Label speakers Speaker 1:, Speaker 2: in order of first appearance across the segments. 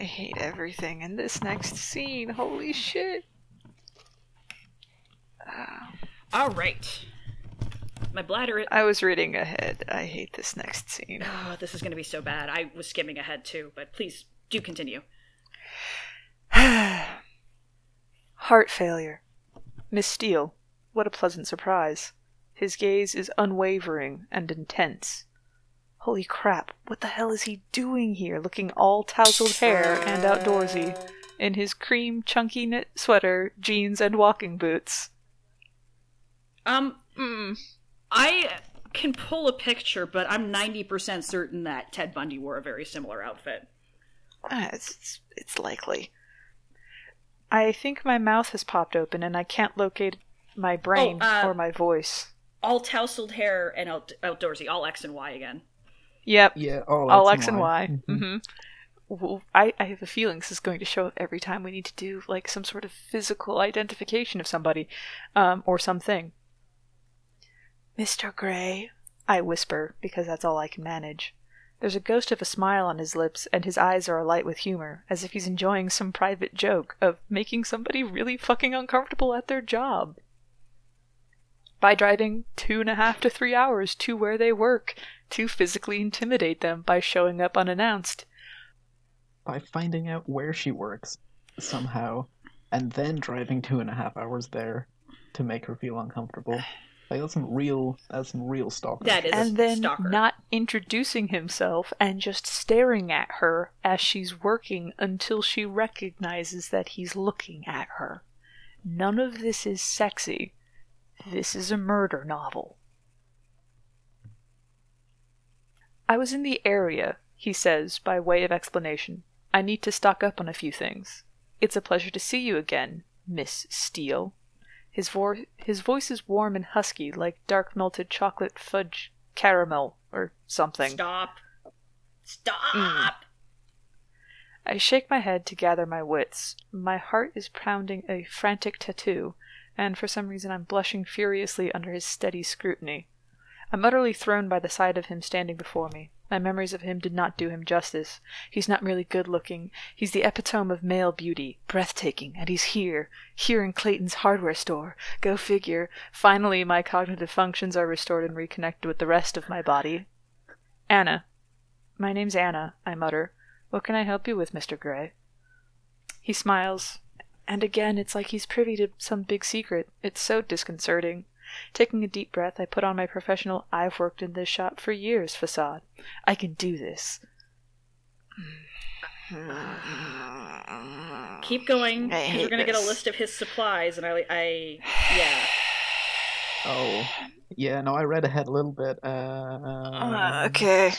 Speaker 1: I hate everything in this next scene. Holy shit. Ah.
Speaker 2: All right. My bladder.
Speaker 1: I was reading ahead. I hate this next scene.
Speaker 2: Oh, this is going to be so bad. I was skimming ahead too, but please do continue.
Speaker 1: Heart failure. Miss Steele. What a pleasant surprise. His gaze is unwavering and intense. Holy crap, what the hell is he doing here, looking all tousled hair and outdoorsy, in his cream chunky knit sweater, jeans, and walking boots?
Speaker 2: Um,
Speaker 1: Mm.
Speaker 2: I can pull a picture, but I'm 90% certain that Ted Bundy wore a very similar outfit.
Speaker 1: Ah, it's, it's, it's likely. I think my mouth has popped open and I can't locate my brain
Speaker 2: Oh, uh,
Speaker 1: or my voice.
Speaker 2: All tousled hair and out- outdoorsy, all X and Y again.
Speaker 1: Yep,
Speaker 3: Yeah, all,
Speaker 1: all
Speaker 3: X
Speaker 1: and Y.
Speaker 3: Mhm.
Speaker 1: hmm Well, I, I have a feeling this is going to show up every time we need to do like some sort of physical identification of somebody, um, or something. Mr. Grey, I whisper because that's all I can manage. There's a ghost of a smile on his lips, and his eyes are alight with humor, as if he's enjoying some private joke of making somebody really fucking uncomfortable at their job. By driving two and a half to three hours to where they work to physically intimidate them by showing up unannounced.
Speaker 3: By finding out where she works somehow, and then driving two and a half hours there to make her feel uncomfortable. Like that's some real, that's some real stalker.
Speaker 2: That is-
Speaker 1: and then
Speaker 2: stalker.
Speaker 1: not introducing himself and just staring at her as she's working until she recognizes that he's looking at her. None of this is sexy. This is a murder novel. I was in the area, he says, by way of explanation. I need to stock up on a few things. It's a pleasure to see you again, Miss Steele. His, vo- his voice is warm and husky, like dark melted chocolate fudge caramel or something.
Speaker 2: Stop. Stop!
Speaker 1: Mm. I shake my head to gather my wits. My heart is pounding a frantic tattoo, and for some reason I'm blushing furiously under his steady scrutiny. I'm utterly thrown by the sight of him standing before me. My memories of him did not do him justice. He's not merely good looking, he's the epitome of male beauty, breathtaking, and he's here, here in Clayton's hardware store. Go figure. Finally, my cognitive functions are restored and reconnected with the rest of my body. Ana. My name's Ana, I mutter. What can I help you with, Mr. Grey? He smiles, and again it's like he's privy to some big secret. It's so disconcerting. Taking a deep breath, I put on my professional I've worked in this shop for years facade. I can do this.
Speaker 2: Keep going,
Speaker 1: I
Speaker 2: because
Speaker 1: hate
Speaker 2: we're gonna get a list of his supplies, and I, I, yeah.
Speaker 3: Oh, yeah. No, I read ahead a little bit. Uh,
Speaker 1: Uh, okay.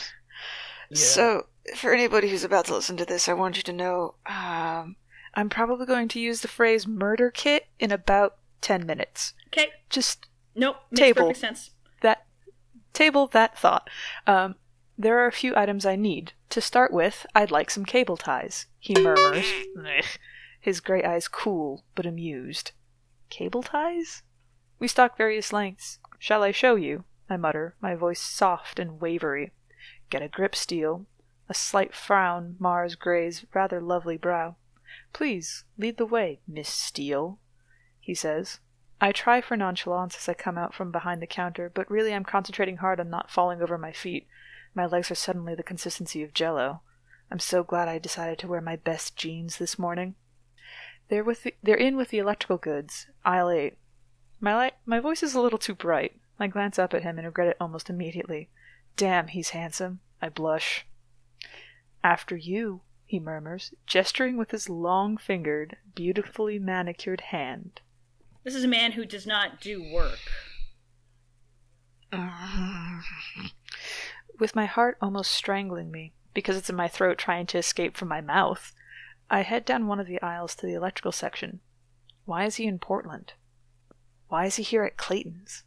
Speaker 3: yeah.
Speaker 1: So, for anybody who's about to listen to this, I want you to know um, I'm probably going to use the phrase murder kit in about 10 minutes.
Speaker 2: Okay,
Speaker 1: Just
Speaker 2: nope, makes
Speaker 1: Table.
Speaker 2: perfect sense.
Speaker 1: that table that thought. Um, there are a few items I need. To start with, I'd like some cable ties, he murmurs. Ugh. His gray eyes cool, but amused. Cable ties? We stock various lengths. Shall I show you? I mutter, my voice soft and wavery. Get a grip, Steele. A slight frown mars Grey's rather lovely brow. Please, lead the way, Miss Steele, he says. I try for nonchalance as I come out from behind the counter, but really I'm concentrating hard on not falling over my feet. My legs are suddenly the consistency of jello. I'm so glad I decided to wear my best jeans this morning. They're with the, they're in with the electrical goods, aisle eight. My light, my voice is a little too bright. I glance up at him and regret it almost immediately. Damn, he's handsome. I blush. After you, he murmurs, gesturing with his long-fingered, beautifully manicured hand.
Speaker 2: This is a man who does not do work.
Speaker 1: With my heart almost strangling me, because it's in my throat trying to escape from my mouth, I head down one of the aisles to the electrical section. Why is he in Portland? Why is he here at Clayton's?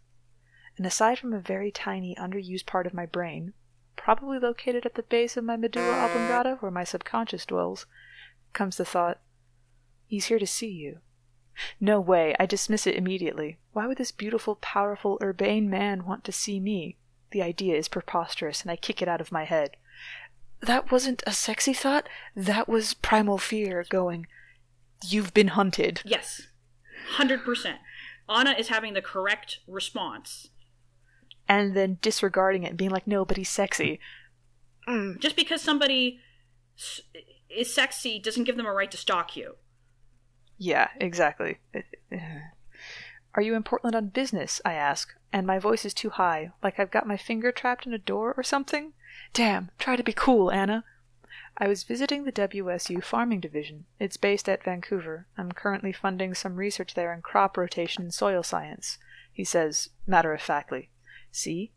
Speaker 1: And aside from a very tiny, underused part of my brain, probably located at the base of my medulla oblongata where my subconscious dwells, comes the thought, he's here to see you. No way, I dismiss it immediately. Why would this beautiful, powerful, urbane man want to see me? The idea is preposterous, and I kick it out of my head. that wasn't a sexy thought. That was primal fear going, You've been hunted.
Speaker 2: Yes. 100%. Ana is having the correct response.
Speaker 1: And then disregarding it and being like, No, but he's sexy.
Speaker 2: Just because somebody is sexy doesn't give them a right to stalk you.
Speaker 1: Yeah, exactly. Are you in Portland on business? I ask, and my voice is too high, like I've got my finger trapped in a door or something. Damn, try to be cool, Ana. I was visiting the WSU Farming Division. It's based at Vancouver. I'm currently funding some research there in crop rotation and soil science. He says, matter of factly. See?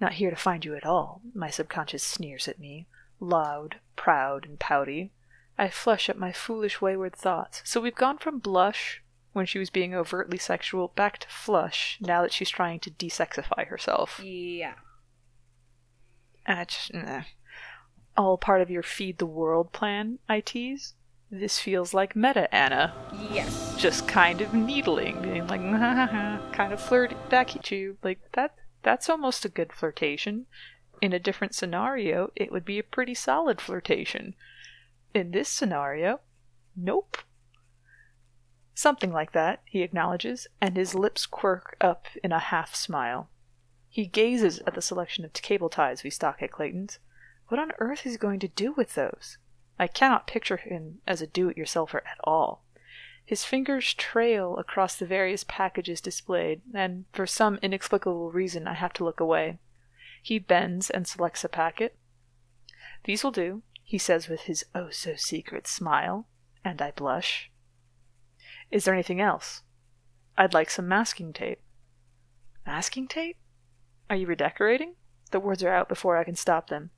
Speaker 1: Not here to find you at all. My subconscious sneers at me, loud, proud, and pouty. I flush at my foolish wayward thoughts. So we've gone from blush, when she was being overtly sexual, back to flush, now that she's trying to desexify herself.
Speaker 2: Yeah.
Speaker 1: And I just, nah. All part of your feed the world plan, I tease. This feels like meta Ana.
Speaker 2: Yes.
Speaker 1: Just kind of needling, being like, kind of flirty back at you. Like, that, that's almost a good flirtation. In a different scenario, it would be a pretty solid flirtation. In this scenario, nope. Something like that, he acknowledges, and his lips quirk up in a half smile. He gazes at the selection of cable ties we stock at Clayton's. What on earth is he going to do with those? I cannot picture him as a do it yourselfer at all. His fingers trail across the various packages displayed, and for some inexplicable reason I have to look away. He bends and selects a packet. These will do, he says with his oh so secret smile, and I blush. Is there anything else? I'd like some masking tape. Masking tape? Are you redecorating? The words are out before I can stop them.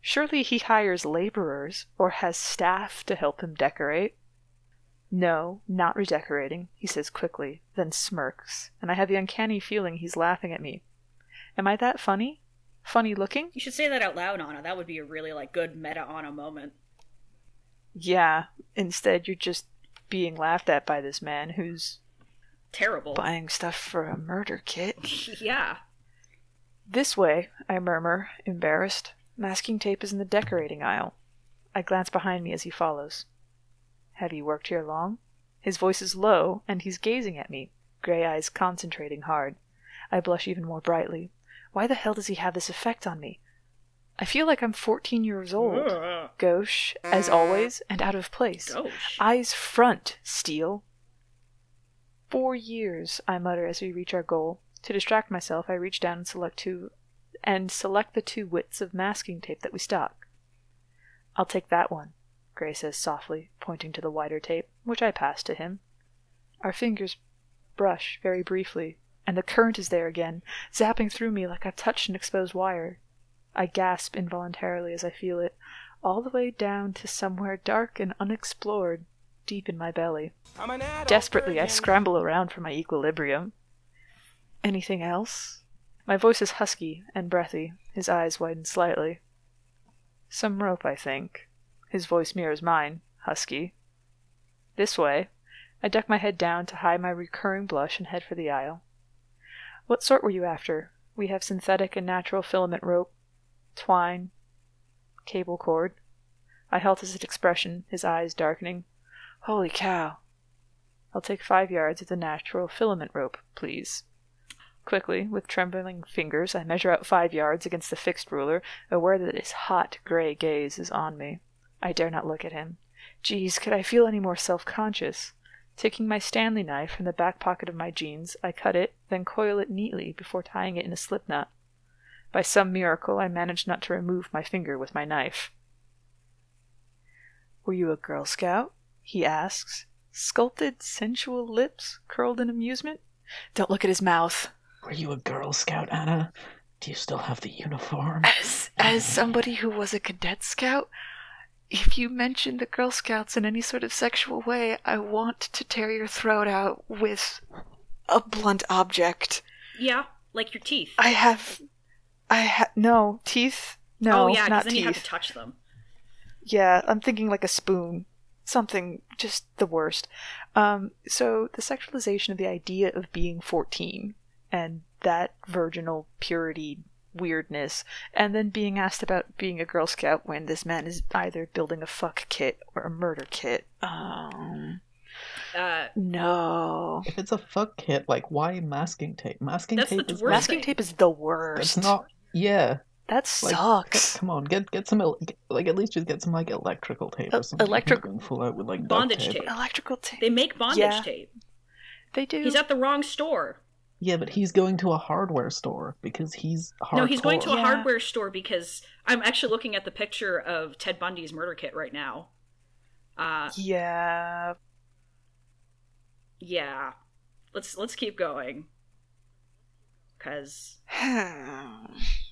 Speaker 1: Surely he hires laborers or has staff to help him decorate. No, not redecorating, he says quickly, then smirks, and I have the uncanny feeling he's laughing at me. Am I that funny? Funny looking?
Speaker 2: You should say that out loud, Ana. That would be a really like good meta Ana moment.
Speaker 1: Yeah, instead you're just being laughed at by this man who's
Speaker 2: Terrible.
Speaker 1: buying stuff for a murder kit.
Speaker 2: yeah.
Speaker 1: This way, I murmur, embarrassed. Masking tape is in the decorating aisle. I glance behind me as he follows. Have you worked here long? His voice is low, and he's gazing at me, gray eyes concentrating hard. I blush even more brightly. Why the hell does he have this effect on me? I feel like I'm 14 years old. Gauche, as always, and out of place.
Speaker 2: Gosh.
Speaker 1: Eyes front, Steele. Four years, I mutter as we reach our goal. To distract myself, I reach down and select two and select the two widths of masking tape that we stock. I'll take that one, Grey says softly, pointing to the wider tape, which I pass to him. Our fingers brush very briefly, and the current is there again, zapping through me like I've touched an exposed wire. I gasp involuntarily as I feel it, all the way down to somewhere dark and unexplored, deep in my belly.
Speaker 4: I'm an adult
Speaker 1: Desperately, I scramble around for my equilibrium. Anything else? My voice is husky and breathy. His eyes widen slightly. Some rope, I think. His voice mirrors mine, husky. This way. I duck my head down to hide my recurring blush and head for the aisle. What sort were you after? We have synthetic and natural filament rope, twine, cable cord. I held his expression, his eyes darkening. Holy cow. I'll take five yards of the natural filament rope, please. Quickly, with trembling fingers, I measure out five yards against the fixed ruler, aware that his hot, gray gaze is on me. I dare not look at him. Geez, could I feel any more self conscious? Taking my Stanley knife from the back pocket of my jeans, I cut it, then coil it neatly before tying it in a slip knot. By some miracle, I manage not to remove my finger with my knife. Were you a Girl Scout? he asks. Sculpted, sensual lips curled in amusement. Don't look at his mouth.
Speaker 3: Were you a Girl Scout, Ana? Do you still have the uniform?
Speaker 1: As as somebody who was a cadet scout, if you mention the Girl Scouts in any sort of sexual way, I want to tear your throat out with a blunt object.
Speaker 2: Yeah, like your teeth.
Speaker 1: I have, I ha- no teeth. No,
Speaker 2: oh yeah,
Speaker 1: not
Speaker 2: then
Speaker 1: teeth.
Speaker 2: you have to touch them.
Speaker 1: Yeah, I'm thinking like a spoon. Something just the worst. Um, so the sexualization of the idea of being 14 and that virginal purity weirdness, and then being asked about being a Girl Scout when this man is either building a fuck kit or a murder kit. Um,
Speaker 2: Uh,
Speaker 1: no.
Speaker 3: If it's a fuck kit, like why masking tape? Masking
Speaker 2: That's
Speaker 3: tape
Speaker 2: the
Speaker 3: is
Speaker 1: Masking
Speaker 2: thing.
Speaker 1: tape is the worst.
Speaker 3: It's not. Yeah,
Speaker 1: That
Speaker 3: like
Speaker 1: sucks.
Speaker 3: come on, get get some el- get- like at least just get some like electrical tape or something.
Speaker 1: electric-
Speaker 3: Going full out with like
Speaker 2: Bondage
Speaker 3: tape.
Speaker 2: tape.
Speaker 1: Electrical tape.
Speaker 2: they make bondage
Speaker 1: Yeah.
Speaker 2: tape.
Speaker 1: They do.
Speaker 2: He's at the wrong store.
Speaker 3: Yeah, but he's going to a hardware store because he's hardcore.
Speaker 2: No, he's going to a
Speaker 1: Yeah.
Speaker 2: hardware store because I'm actually looking at the picture of Ted Bundy's murder kit right now. Uh,
Speaker 1: yeah.
Speaker 2: yeah. Let's let's keep going. Cause